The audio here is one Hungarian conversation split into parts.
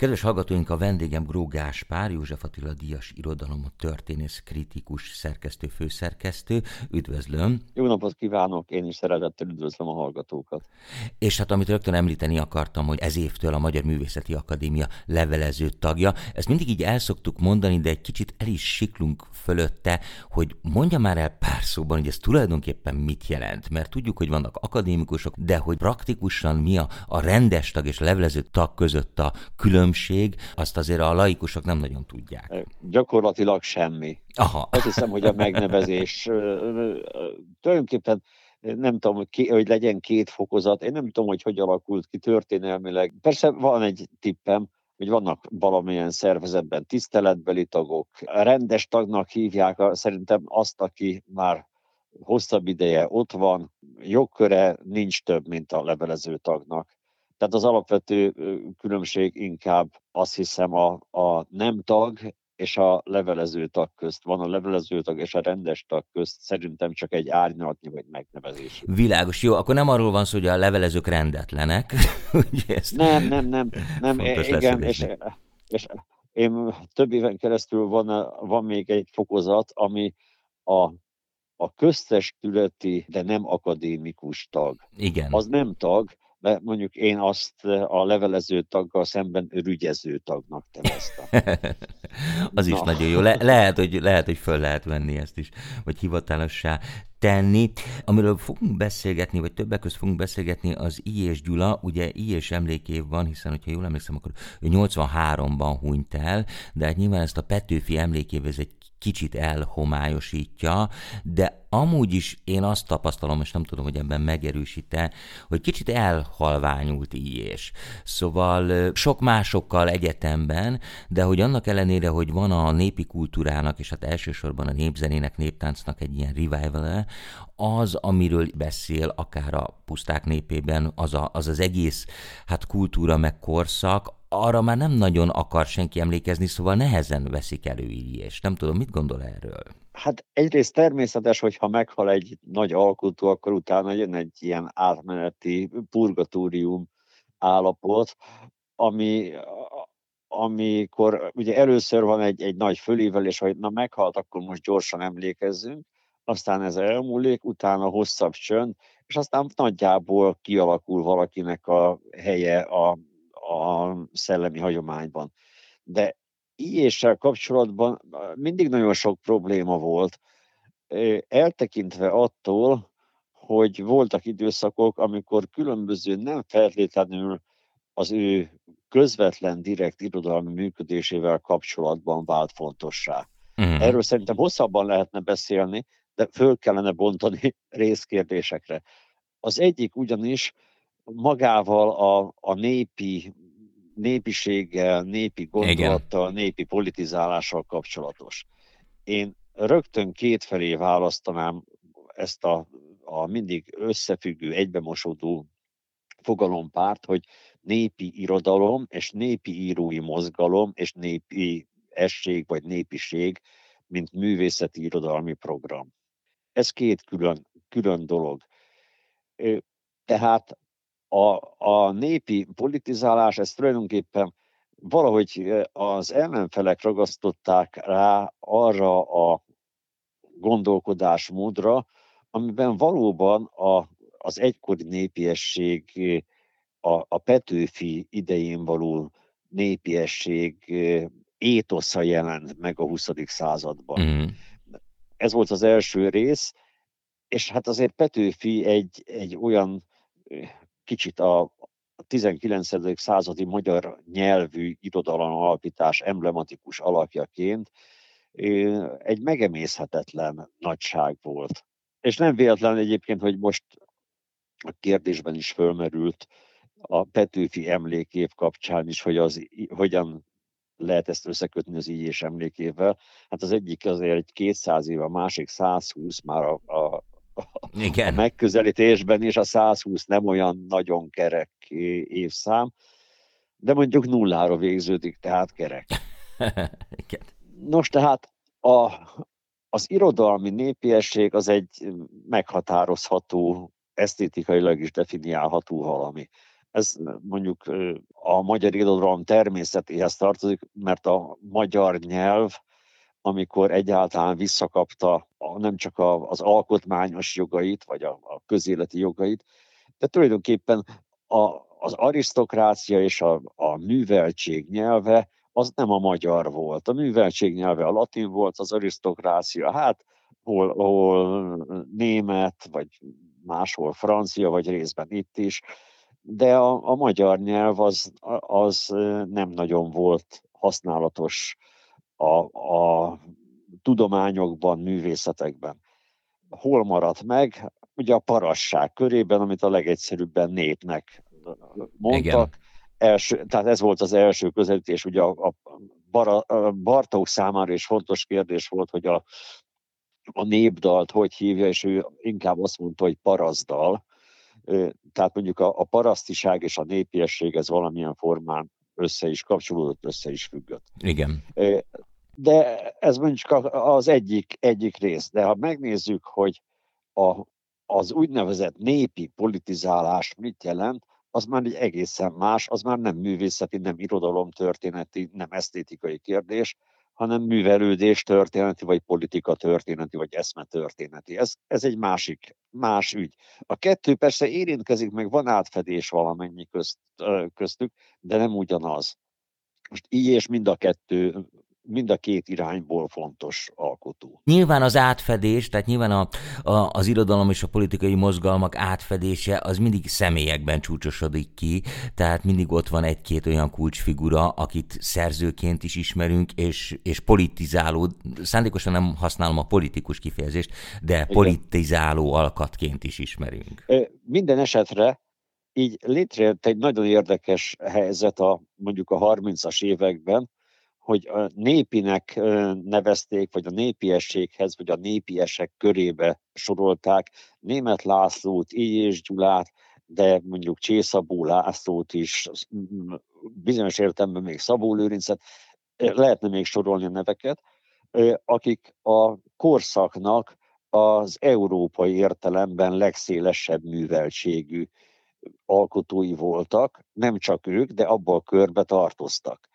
Kedves hallgatóink, a vendégem Gró Gáspár, József Attila Díjas irodalom, történész, kritikus, szerkesztő, főszerkesztő. Üdvözlöm! Jó napot kívánok, én is szeretettel üdvözlöm a hallgatókat. És hát amit rögtön említeni akartam, hogy ez évtől a Magyar Művészeti Akadémia levelező tagja. Ezt mindig így el szoktuk mondani, de egy kicsit el is siklunk fölötte, hogy mondja már el pár szóban, hogy ez tulajdonképpen mit jelent, mert tudjuk, hogy vannak akadémikusok, de hogy praktikusan mi a, a rendes tag és levelező tag között a külön különbség, azt azért a laikusok nem nagyon tudják. Gyakorlatilag semmi. Aha. Azt hiszem, hogy a megnevezés tulajdonképpen nem tudom, hogy, hogy legyen két fokozat, én nem tudom, hogy hogy alakult ki történelmileg. Persze van egy tippem, hogy vannak valamilyen szervezetben tiszteletbeli tagok. Rendes tagnak hívják szerintem azt, aki már hosszabb ideje ott van, jogköre nincs több, mint a levelező tagnak. Tehát az alapvető különbség inkább azt hiszem a, a nem tag és a levelező tag közt. Van a levelező tag és a rendes tag közt szerintem csak egy árnyalatnyi vagy megnevezés. Világos. Jó, akkor nem arról van szó, hogy a levelezők rendetlenek. Ugye ezt nem, nem, nem. nem igen, és, és én több éven keresztül van, van még egy fokozat, ami a, a köztestületi, de nem akadémikus tag. Igen. Az nem tag, mert mondjuk én azt a levelező taggal szemben rügyező tagnak teveztem. az Na. is nagyon jó. Le- lehet, hogy, lehet, hogy föl lehet venni ezt is, vagy hivatalossá tenni. Amiről fogunk beszélgetni, vagy többek között fogunk beszélgetni, az I. és Gyula, ugye I. és emlékév van, hiszen, hogyha jól emlékszem, akkor ő 83-ban hunyt el, de hát nyilván ezt a Petőfi emlékév, ez egy kicsit elhomályosítja, de amúgy is én azt tapasztalom, és nem tudom, hogy ebben megerősíte, hogy kicsit elhalványult és. Szóval sok másokkal egyetemben, de hogy annak ellenére, hogy van a népi kultúrának, és hát elsősorban a népzenének, néptáncnak egy ilyen revival az, amiről beszél akár a puszták népében, az a, az, az egész hát kultúra meg korszak, arra már nem nagyon akar senki emlékezni, szóval nehezen veszik elő így, és nem tudom, mit gondol erről? Hát egyrészt természetes, hogy ha meghal egy nagy alkotó, akkor utána jön egy ilyen átmeneti purgatórium állapot, ami, amikor ugye először van egy, egy nagy fölívelés, hogy na meghalt, akkor most gyorsan emlékezzünk, aztán ez elmúlik, utána hosszabb csönd, és aztán nagyjából kialakul valakinek a helye a a szellemi hagyományban. De ilyéssel kapcsolatban mindig nagyon sok probléma volt, eltekintve attól, hogy voltak időszakok, amikor különböző nem feltétlenül az ő közvetlen, direkt irodalmi működésével kapcsolatban vált fontossá. Uh-huh. Erről szerintem hosszabban lehetne beszélni, de föl kellene bontani részkérdésekre. Az egyik ugyanis magával a, a népi népiséggel, népi gondolattal, Igen. népi politizálással kapcsolatos. Én rögtön kétfelé választanám ezt a, a mindig összefüggő, egybemosódó fogalompárt, hogy népi irodalom és népi írói mozgalom és népi esség vagy népiség, mint művészeti irodalmi program. Ez két külön, külön dolog. Tehát a, a népi politizálás, ez tulajdonképpen valahogy az ellenfelek ragasztották rá arra a gondolkodásmódra, amiben valóban a, az egykori népiesség, a, a Petőfi idején való népiesség étosza jelent meg a 20. században. Mm. Ez volt az első rész, és hát azért Petőfi egy, egy olyan kicsit a 19. századi magyar nyelvű irodalom alapítás emblematikus alapjaként egy megemészhetetlen nagyság volt. És nem véletlen egyébként, hogy most a kérdésben is fölmerült a Petőfi emlékév kapcsán is, hogy az hogyan lehet ezt összekötni az így és emlékével. Hát az egyik azért egy 200 év, a másik 120 már a, a, igen. a megközelítésben, és a 120 nem olyan nagyon kerek évszám, de mondjuk nullára végződik, tehát kerek. Igen. Nos, tehát a, az irodalmi népiesség az egy meghatározható, esztétikailag is definiálható valami. ez mondjuk a magyar irodalom természetéhez tartozik, mert a magyar nyelv, amikor egyáltalán visszakapta nem csak az alkotmányos jogait, vagy a, a közéleti jogait, de tulajdonképpen a, az arisztokrácia és a, a műveltség nyelve az nem a magyar volt. A műveltség nyelve a latin volt, az arisztokrácia, hát hol, hol német, vagy máshol francia, vagy részben itt is, de a, a magyar nyelv az, az nem nagyon volt használatos a, a tudományokban, művészetekben. Hol maradt meg? Ugye a parasság körében, amit a legegyszerűbben népnek mondtak. Igen. Első, tehát ez volt az első közelítés, ugye a, a, Bara, a Bartók számára is fontos kérdés volt, hogy a, a népdalt hogy hívja, és ő inkább azt mondta, hogy parazdal. Tehát mondjuk a, a parasztiság és a népiesség ez valamilyen formán össze is kapcsolódott, össze is függött. Igen. De ez mondjuk az egyik, egyik rész. De ha megnézzük, hogy a, az úgynevezett népi politizálás mit jelent, az már egy egészen más, az már nem művészeti, nem irodalomtörténeti, nem esztétikai kérdés, hanem művelődés történeti, vagy politika történeti, vagy eszme történeti. Ez, ez egy másik, más ügy. A kettő persze érintkezik, meg van átfedés valamennyi közt, köztük, de nem ugyanaz. Most így és mind a kettő mind a két irányból fontos alkotó. Nyilván az átfedés, tehát nyilván a, a, az irodalom és a politikai mozgalmak átfedése az mindig személyekben csúcsosodik ki, tehát mindig ott van egy-két olyan kulcsfigura, akit szerzőként is ismerünk, és, és politizáló, szándékosan nem használom a politikus kifejezést, de Igen. politizáló alkatként is ismerünk. Minden esetre így létrejött egy nagyon érdekes helyzet a mondjuk a 30-as években, hogy a népinek nevezték, vagy a népiességhez, vagy a népiesek körébe sorolták német Lászlót, és Gyulát, de mondjuk Csészabó Lászlót is, bizonyos értelemben még Szabó Lőrincet, lehetne még sorolni a neveket, akik a korszaknak az európai értelemben legszélesebb műveltségű alkotói voltak, nem csak ők, de abban a körbe tartoztak.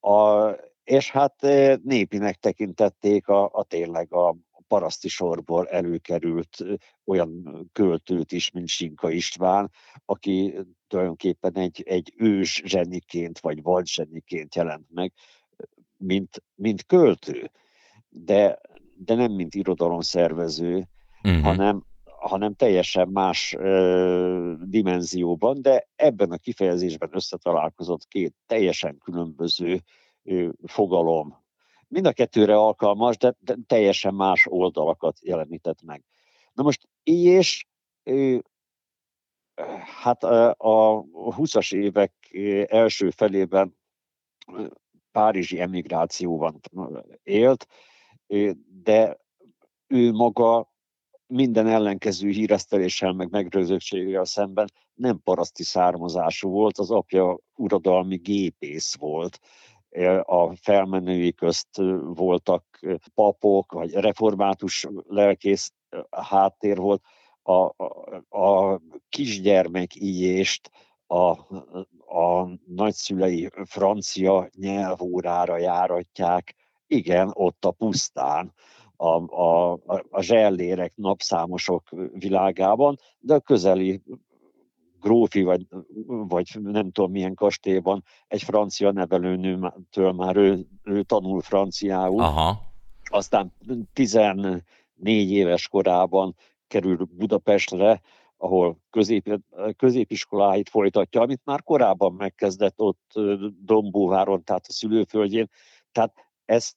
A, és hát népinek tekintették a, a tényleg a paraszti sorból előkerült olyan költőt is, mint Sinka István, aki tulajdonképpen egy, egy ős zseniként, vagy vagy zseniként jelent meg, mint, mint költő, de, de nem mint irodalomszervező, uh-huh. hanem, hanem teljesen más ö, dimenzióban, de ebben a kifejezésben összetalálkozott két teljesen különböző ö, fogalom. Mind a kettőre alkalmas, de, teljesen más oldalakat jelenített meg. Na most és ö, hát a 20-as évek első felében párizsi emigrációban élt, de ő maga minden ellenkező híreszteléssel, meg megrőzöttséggel szemben nem paraszti származású volt, az apja uradalmi gépész volt. A felmenői közt voltak papok, vagy református lelkész háttér volt. A, a, a kisgyermek íjést a, a nagyszülei francia nyelvórára járatják, igen, ott a pusztán a, a, a zsellérek, napszámosok világában, de a közeli grófi, vagy, vagy nem tudom milyen kastélyban egy francia nevelőnőtől már ő, ő tanul franciául. Aha. Aztán 14 éves korában kerül Budapestre, ahol közép, középiskoláit folytatja, amit már korábban megkezdett ott Dombóváron, tehát a szülőföldjén. Tehát ezt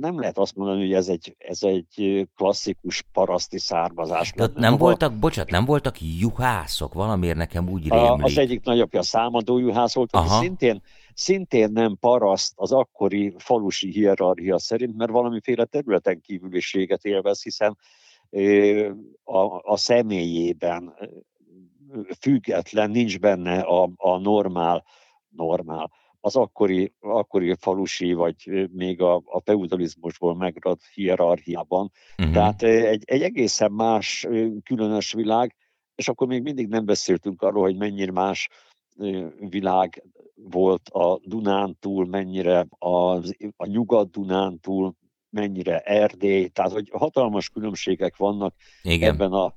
nem lehet azt mondani, hogy ez egy, ez egy klasszikus paraszti származás. Tehát nem, nem voltak, volt... bocsánat, nem voltak juhászok, valamiért nekem úgy rémlik. Az egyik nagyapja számadó juhász volt, aki szintén, szintén nem paraszt az akkori falusi hierarchia szerint, mert valamiféle területen kívüliséget élvez, hiszen a, a személyében független, nincs benne a, a normál, normál az akkori, akkori falusi, vagy még a, a feudalizmusból megrad hierarchiában. Uh-huh. Tehát egy, egy egészen más, különös világ, és akkor még mindig nem beszéltünk arról, hogy mennyire más világ volt a Dunántúl, mennyire a, a Nyugat-Dunántúl, mennyire Erdély, tehát hogy hatalmas különbségek vannak Igen. ebben a,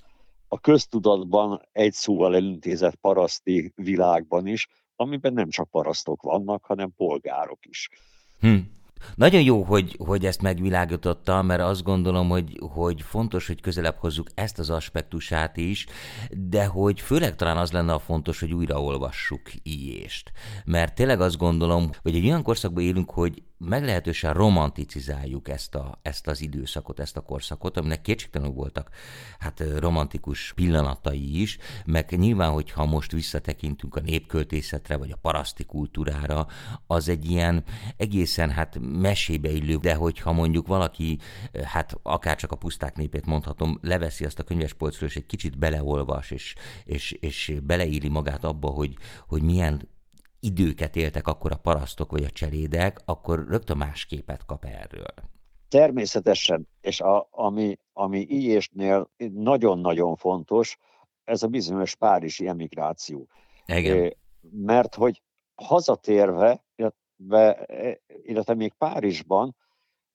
a köztudatban egy szóval elintézett paraszti világban is, amiben nem csak parasztok vannak, hanem polgárok is. Hm. Nagyon jó, hogy, hogy ezt megvilágította, mert azt gondolom, hogy, hogy fontos, hogy közelebb hozzuk ezt az aspektusát is, de hogy főleg talán az lenne a fontos, hogy újraolvassuk íjést. Mert tényleg azt gondolom, hogy egy olyan korszakban élünk, hogy meglehetősen romanticizáljuk ezt, a, ezt az időszakot, ezt a korszakot, aminek kétségtelenül voltak hát romantikus pillanatai is, meg nyilván, hogyha most visszatekintünk a népköltészetre, vagy a paraszti kultúrára, az egy ilyen egészen hát mesébe illő, de hogyha mondjuk valaki, hát akár csak a puszták népét mondhatom, leveszi azt a könyvespolcról, és egy kicsit beleolvas, és, és, és beleíri magát abba, hogy, hogy milyen időket éltek akkor a parasztok vagy a cselédek, akkor rögtön más képet kap erről. Természetesen, és a, ami, ami íjésnél nagyon-nagyon fontos, ez a bizonyos párizsi emigráció. Igen. Mert hogy hazatérve, illetve még Párizsban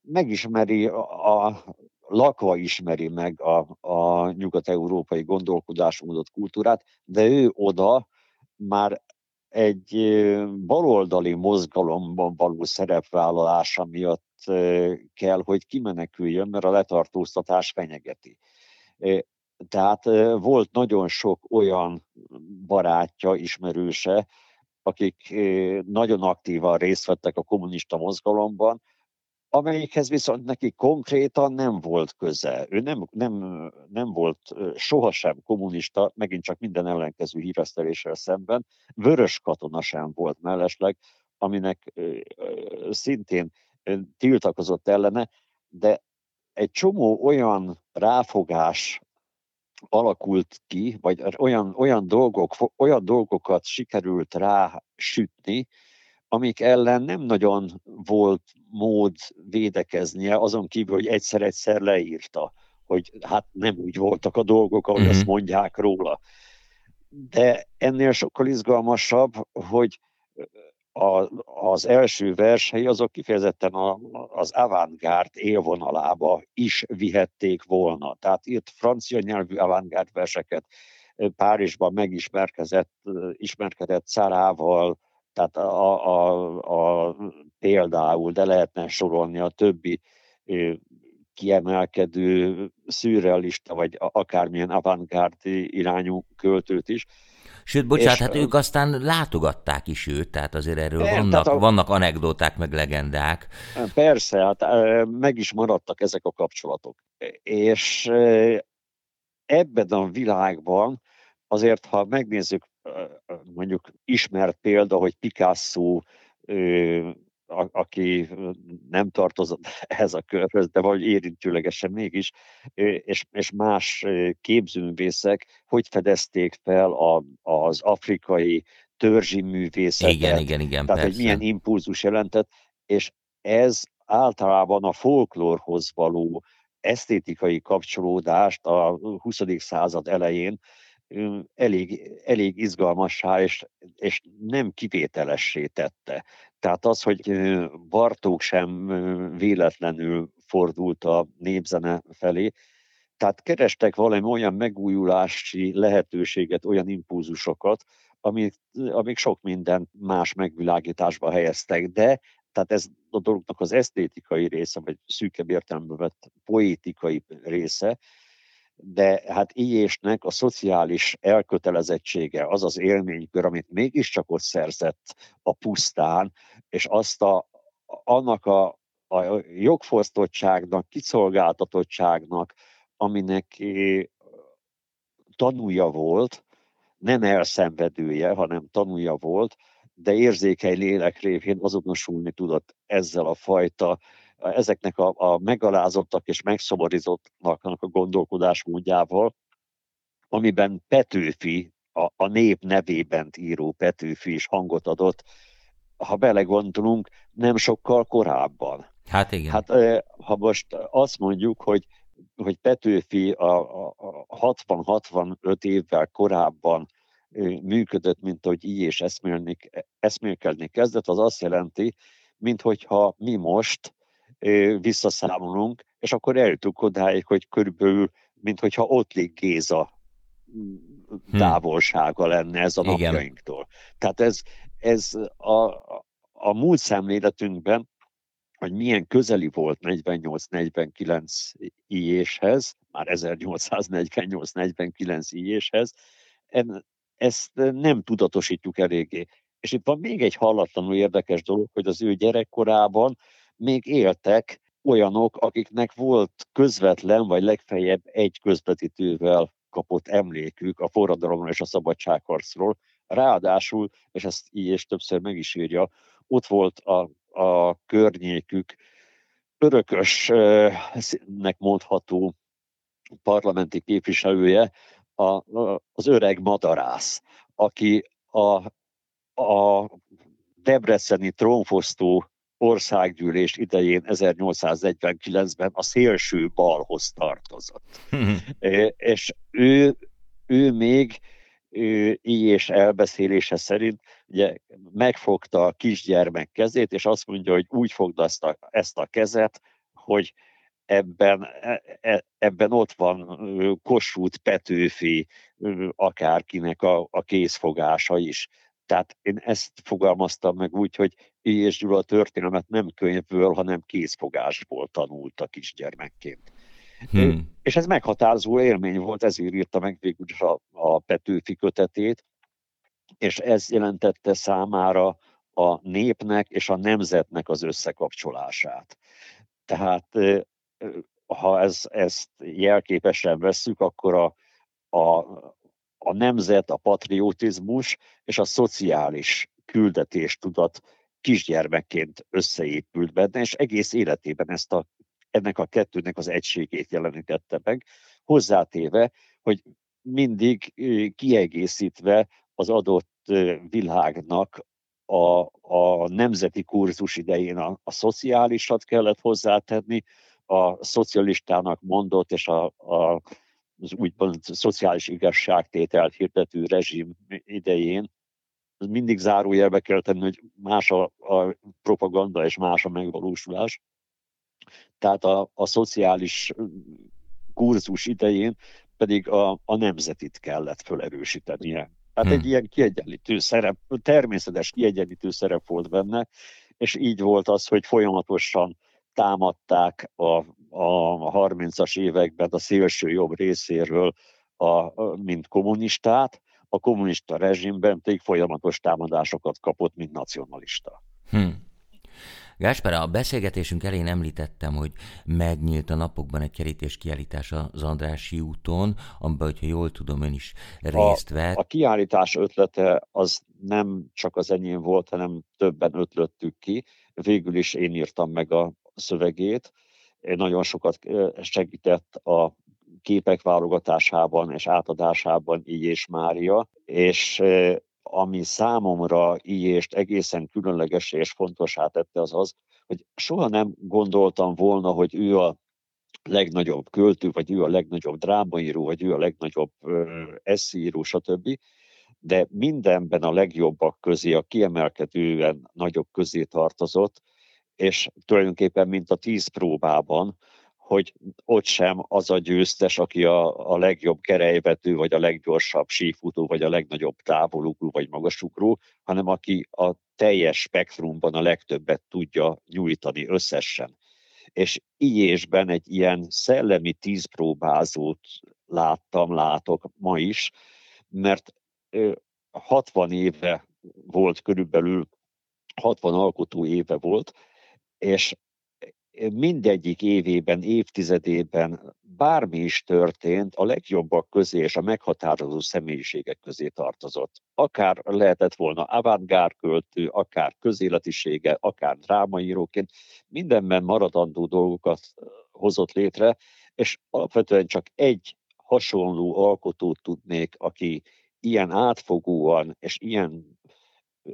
megismeri, a, a lakva ismeri meg a, a nyugat-európai gondolkodásmódot, kultúrát, de ő oda már egy baloldali mozgalomban való szerepvállalása miatt kell, hogy kimeneküljön, mert a letartóztatás fenyegeti. Tehát volt nagyon sok olyan barátja, ismerőse, akik nagyon aktívan részt vettek a kommunista mozgalomban, amelyikhez viszont neki konkrétan nem volt köze. Ő nem, nem, nem volt sohasem kommunista, megint csak minden ellenkező híreszteléssel szemben, vörös katona sem volt mellesleg, aminek szintén tiltakozott ellene, de egy csomó olyan ráfogás alakult ki, vagy olyan, olyan, dolgok, olyan dolgokat sikerült rá sütni, amik ellen nem nagyon volt mód védekeznie, azon kívül, hogy egyszer-egyszer leírta, hogy hát nem úgy voltak a dolgok, ahogy mm-hmm. azt mondják róla. De ennél sokkal izgalmasabb, hogy a, az első versei azok kifejezetten a, az avantgárd élvonalába is vihették volna. Tehát írt francia nyelvű avantgárd verseket, Párizsban megismerkezett, ismerkedett Szarával, tehát a, a, a, például, de lehetne sorolni a többi kiemelkedő szürrealista, vagy akármilyen avantgárd irányú költőt is. Sőt, bocsánat, hát ők aztán látogatták is őt, tehát azért erről nem, vannak, a, vannak anekdóták, meg legendák. Persze, hát meg is maradtak ezek a kapcsolatok. És ebben a világban azért, ha megnézzük mondjuk ismert példa, hogy Picasso, a, aki nem tartozott ehhez a körhöz, de vagy érintőlegesen mégis, és, és más képzőművészek, hogy fedezték fel a, az afrikai törzsi művészetet. Igen, igen, igen, Tehát, persze. hogy milyen impulzus jelentett, és ez általában a folklórhoz való esztétikai kapcsolódást a 20. század elején elég, elég izgalmassá és, és nem kivételessé tette. Tehát az, hogy Bartók sem véletlenül fordult a népzene felé, tehát kerestek valami olyan megújulási lehetőséget, olyan impulzusokat, amik, amik sok minden más megvilágításba helyeztek, de tehát ez a dolognak az esztétikai része, vagy szűkebb értelemben vett poétikai része, de hát Ijésnek a szociális elkötelezettsége, az az élménykör, amit mégiscsak ott szerzett a pusztán, és azt a, annak a, a jogfosztottságnak, kiszolgáltatottságnak, aminek tanúja volt, nem elszenvedője, hanem tanúja volt, de érzékeny lélek révén azonosulni tudott ezzel a fajta ezeknek a, a megalázottak és megszomorizottnak a gondolkodásmódjával, amiben Petőfi, a, a nép nevében író Petőfi is hangot adott, ha belegondolunk, nem sokkal korábban. Hát igen. Hát ha most azt mondjuk, hogy hogy Petőfi a, a 60-65 évvel korábban működött, mint hogy így és eszmélkedni kezdett, az azt jelenti, mint hogyha mi most visszaszámolunk, és akkor eljutunk odáig, hogy körülbelül, mint hogyha ott lég Géza hm. távolsága lenne ez a Igen. napjainktól. Tehát ez, ez a, a múlt szemléletünkben, hogy milyen közeli volt 48-49 ijéshez, már 1848-49 ijéshez, ezt nem tudatosítjuk eléggé. És itt van még egy hallatlanul érdekes dolog, hogy az ő gyerekkorában még éltek olyanok, akiknek volt közvetlen, vagy legfeljebb egy közvetítővel kapott emlékük a forradalomról és a szabadságharcról. Ráadásul, és ezt így és többször meg is írja, ott volt a, a környékük örökösnek mondható parlamenti képviselője, a, az öreg madarász, aki a, a debreceni trónfosztó országgyűlés idején 1849-ben a szélső balhoz tartozott. és ő, ő még ő, így és elbeszélése szerint ugye, megfogta a kisgyermek kezét, és azt mondja, hogy úgy fogd ezt a, ezt a kezet, hogy ebben, e, e, ebben ott van Kossuth Petőfi, akárkinek a, a kézfogása is. Tehát én ezt fogalmaztam meg úgy, hogy és Gyula a történelmet nem könyvből, hanem kézfogásból tanulta kisgyermekként. Hmm. És ez meghatározó élmény volt, ezért írta meg végül is a, a Petőfi kötetét, és ez jelentette számára a népnek és a nemzetnek az összekapcsolását. Tehát ha ez, ezt jelképesen vesszük, akkor a, a, a nemzet, a patriotizmus és a szociális küldetéstudat kisgyermekként összeépült benne, és egész életében ezt a, ennek a kettőnek az egységét jelenítette meg, hozzátéve, hogy mindig kiegészítve az adott világnak a, a nemzeti kurzus idején a, a szociálisat kellett hozzátenni, a szocialistának mondott és a, a, az úgymond szociális igazságtételt hirdető rezsim idején mindig zárójelbe kell tenni, hogy más a, a propaganda és más a megvalósulás. Tehát a, a szociális kurzus idején pedig a, a nemzetit kellett fölerősítenie. Tehát hmm. egy ilyen kiegyenlítő szerep, természetes kiegyenlítő szerep volt benne, és így volt az, hogy folyamatosan támadták a, a 30-as években a szélső jobb részéről, a, mint kommunistát, a kommunista rezsimben pedig folyamatos támadásokat kapott, mint nacionalista. Hmm. Gáspár, a beszélgetésünk elén említettem, hogy megnyílt a napokban egy kerítés kiállítás az Andrási úton, amiben, hogyha jól tudom, ön is részt vett. A, a kiállítás ötlete az nem csak az enyém volt, hanem többen ötlöttük ki. Végül is én írtam meg a szövegét. Nagyon sokat segített a képek válogatásában és átadásában így és Mária, és ami számomra így egészen különleges és fontosá tette az az, hogy soha nem gondoltam volna, hogy ő a legnagyobb költő, vagy ő a legnagyobb drámaíró, vagy ő a legnagyobb eszíró, stb. De mindenben a legjobbak közé, a kiemelkedően nagyobb közé tartozott, és tulajdonképpen mint a tíz próbában, hogy ott sem az a győztes, aki a, a legjobb kerejvető, vagy a leggyorsabb sífutó, vagy a legnagyobb távolugró, vagy magasugró, hanem aki a teljes spektrumban a legtöbbet tudja nyújtani összesen. És íjésben egy ilyen szellemi tízpróbázót láttam, látok ma is, mert 60 éve volt körülbelül, 60 alkotó éve volt, és mindegyik évében, évtizedében bármi is történt, a legjobbak közé és a meghatározó személyiségek közé tartozott. Akár lehetett volna avantgárd költő, akár közéletisége, akár drámaíróként, mindenben maradandó dolgokat hozott létre, és alapvetően csak egy hasonló alkotót tudnék, aki ilyen átfogóan és ilyen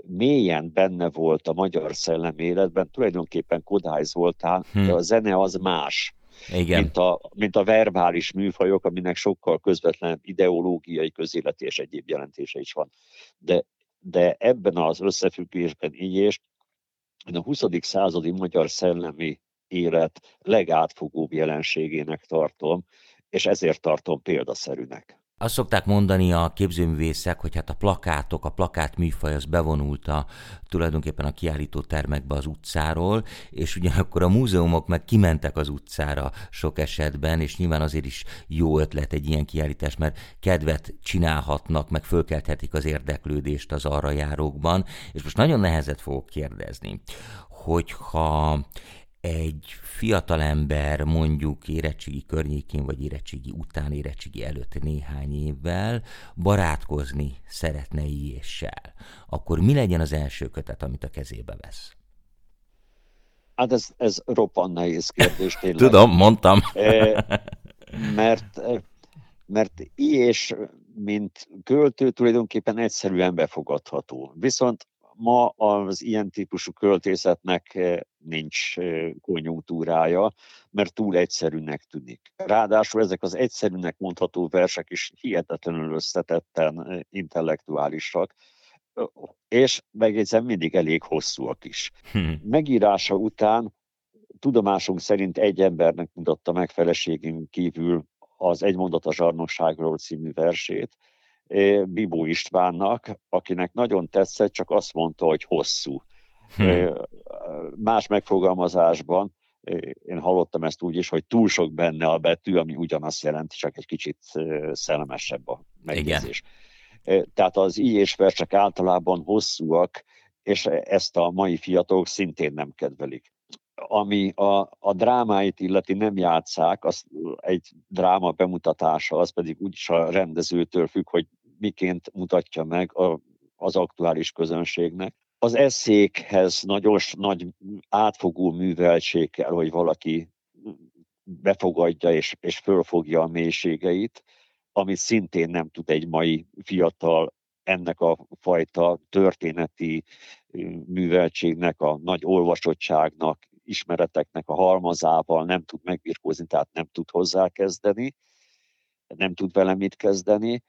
mélyen benne volt a magyar szellem életben, tulajdonképpen Kodály Zoltán, hm. de a zene az más. Igen. Mint, a, mint a verbális műfajok, aminek sokkal közvetlen ideológiai, közéleti és egyéb jelentése is van. De, de ebben az összefüggésben így és a 20. századi magyar szellemi élet legátfogóbb jelenségének tartom, és ezért tartom példaszerűnek. Azt szokták mondani a képzőművészek, hogy hát a plakátok, a plakát műfaj az bevonulta tulajdonképpen a kiállító termekbe az utcáról, és ugyanakkor a múzeumok meg kimentek az utcára sok esetben, és nyilván azért is jó ötlet egy ilyen kiállítás, mert kedvet csinálhatnak, meg fölkelthetik az érdeklődést az arra járókban, és most nagyon nehezet fogok kérdezni, hogyha egy fiatalember mondjuk érettségi környékén, vagy érettségi után, érettségi előtt néhány évvel barátkozni szeretne ilyéssel, akkor mi legyen az első kötet, amit a kezébe vesz? Hát ez, ez roppant nehéz kérdés tényleg. Tudom, mondtam. mert, mert és mint költő tulajdonképpen egyszerűen befogadható. Viszont ma az ilyen típusú költészetnek eh, nincs eh, konjunktúrája, mert túl egyszerűnek tűnik. Ráadásul ezek az egyszerűnek mondható versek is hihetetlenül összetetten eh, intellektuálisak, és megjegyzem, mindig elég hosszúak is. Hmm. Megírása után tudomásunk szerint egy embernek mutatta meg feleségünk kívül az Egy mondat a zsarnokságról című versét, Bibó Istvánnak, akinek nagyon tetszett, csak azt mondta, hogy hosszú. Hmm. Más megfogalmazásban én hallottam ezt úgy is, hogy túl sok benne a betű, ami ugyanazt jelenti, csak egy kicsit szellemesebb a megjegyzés. Tehát az i és versek általában hosszúak, és ezt a mai fiatalok szintén nem kedvelik. Ami a, a drámáit illeti nem játszák, az egy dráma bemutatása, az pedig úgyis a rendezőtől függ, hogy miként mutatja meg a, az aktuális közönségnek. Az eszékhez nagyon nagy átfogó műveltség kell, hogy valaki befogadja és, és fölfogja a mélységeit, amit szintén nem tud egy mai fiatal ennek a fajta történeti műveltségnek, a nagy olvasottságnak, ismereteknek a halmazával nem tud megbirkózni, tehát nem tud hozzákezdeni, nem tud vele mit kezdeni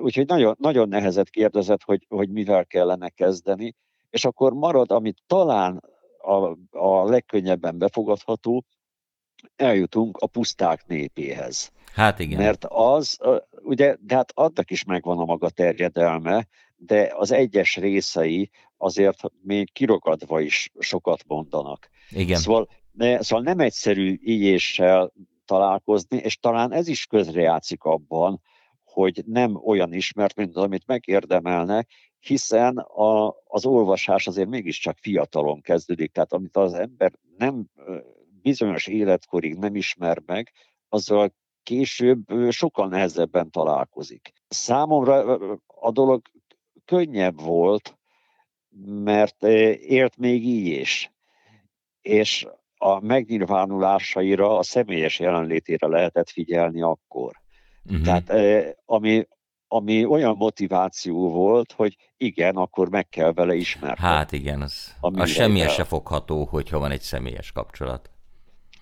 úgyhogy nagyon, nagyon nehezet kérdezett, hogy, hogy mivel kellene kezdeni, és akkor marad, amit talán a, a legkönnyebben befogadható, eljutunk a puszták népéhez. Hát igen. Mert az, ugye, de hát adnak is megvan a maga terjedelme, de az egyes részei azért még kirogadva is sokat mondanak. Igen. Szóval, ne, szóval nem egyszerű ígyéssel találkozni, és talán ez is közrejátszik abban, hogy nem olyan ismert, mint amit megérdemelne, hiszen a, az olvasás azért mégiscsak fiatalon kezdődik, tehát amit az ember nem bizonyos életkorig nem ismer meg, azzal később sokkal nehezebben találkozik. Számomra a dolog könnyebb volt, mert ért még így is. És a megnyilvánulásaira, a személyes jelenlétére lehetett figyelni akkor. Uh-huh. Tehát ami, ami olyan motiváció volt, hogy igen, akkor meg kell vele ismerni. Hát igen, az, az semmihez se fogható, hogyha van egy személyes kapcsolat.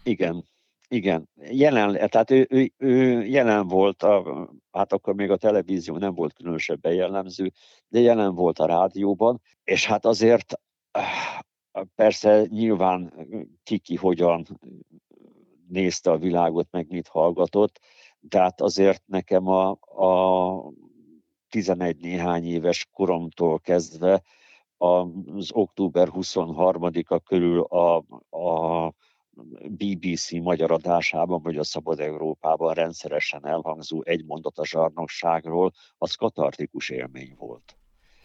Igen, igen. Jelen, tehát ő, ő, ő jelen volt, a, hát akkor még a televízió nem volt különösebben jellemző, de jelen volt a rádióban, és hát azért persze nyilván kiki hogyan nézte a világot, meg mit hallgatott, de hát azért nekem a, a 11 néhány éves koromtól kezdve az október 23-a körül a, a BBC magyar adásában, vagy a Szabad Európában rendszeresen elhangzó egy mondat a zsarnokságról, az katartikus élmény volt.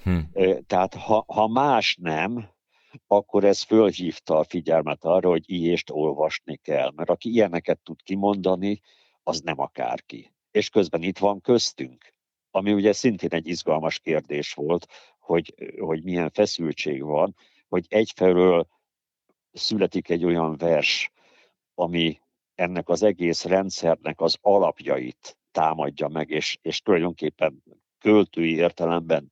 Hm. Tehát ha, ha más nem, akkor ez fölhívta a figyelmet arra, hogy ilyést olvasni kell. Mert aki ilyeneket tud kimondani, az nem akárki. És közben itt van köztünk, ami ugye szintén egy izgalmas kérdés volt, hogy, hogy milyen feszültség van, hogy egyfelől születik egy olyan vers, ami ennek az egész rendszernek az alapjait támadja meg, és, és tulajdonképpen költői értelemben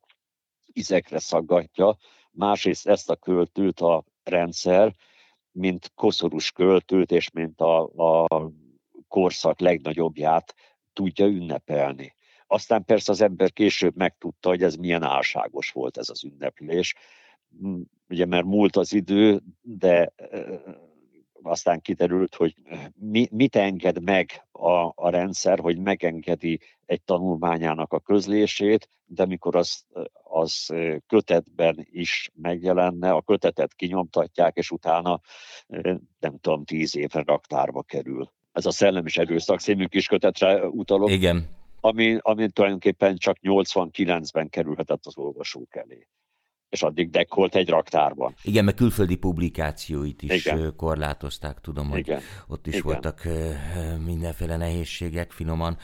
izekre szaggatja, másrészt ezt a költőt a rendszer mint koszorús költőt, és mint a, a korszak legnagyobbját tudja ünnepelni. Aztán persze az ember később megtudta, hogy ez milyen álságos volt ez az ünneplés, ugye mert múlt az idő, de aztán kiderült, hogy mi, mit enged meg a, a rendszer, hogy megengedi egy tanulmányának a közlését, de mikor az, az kötetben is megjelenne, a kötetet kinyomtatják, és utána nem tudom, tíz évre raktárba kerül. Ez a Szellem és Erőszak című kis kötetre utalok. Igen. Ami, ami tulajdonképpen csak 89-ben kerülhetett az olvasók elé és addig dekkolt egy raktárban. Igen, mert külföldi publikációit is Igen. korlátozták, tudom, hogy Igen. ott is Igen. voltak mindenféle nehézségek, finoman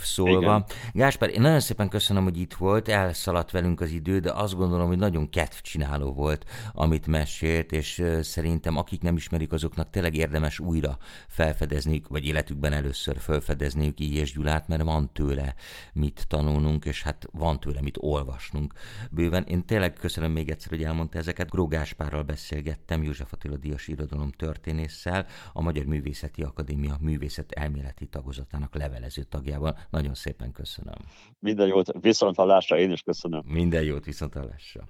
szólva. Igen. Gáspár, én nagyon szépen köszönöm, hogy itt volt, elszaladt velünk az idő, de azt gondolom, hogy nagyon kedvcsináló volt, amit mesélt, és szerintem akik nem ismerik, azoknak tényleg érdemes újra felfedezniük, vagy életükben először felfedezniük így és Gyulát, mert van tőle mit tanulnunk, és hát van tőle mit olvasnunk bőven. Én tényleg köszönöm még egyszer, hogy elmondta ezeket. Gró Gáspárral beszélgettem, József Attila Díjas irodalom történésszel, a Magyar Művészeti Akadémia művészet elméleti tagozatának levelező tagjával. Nagyon szépen köszönöm. Minden jót, viszont hallásra, én is köszönöm. Minden jót, viszont hallásra.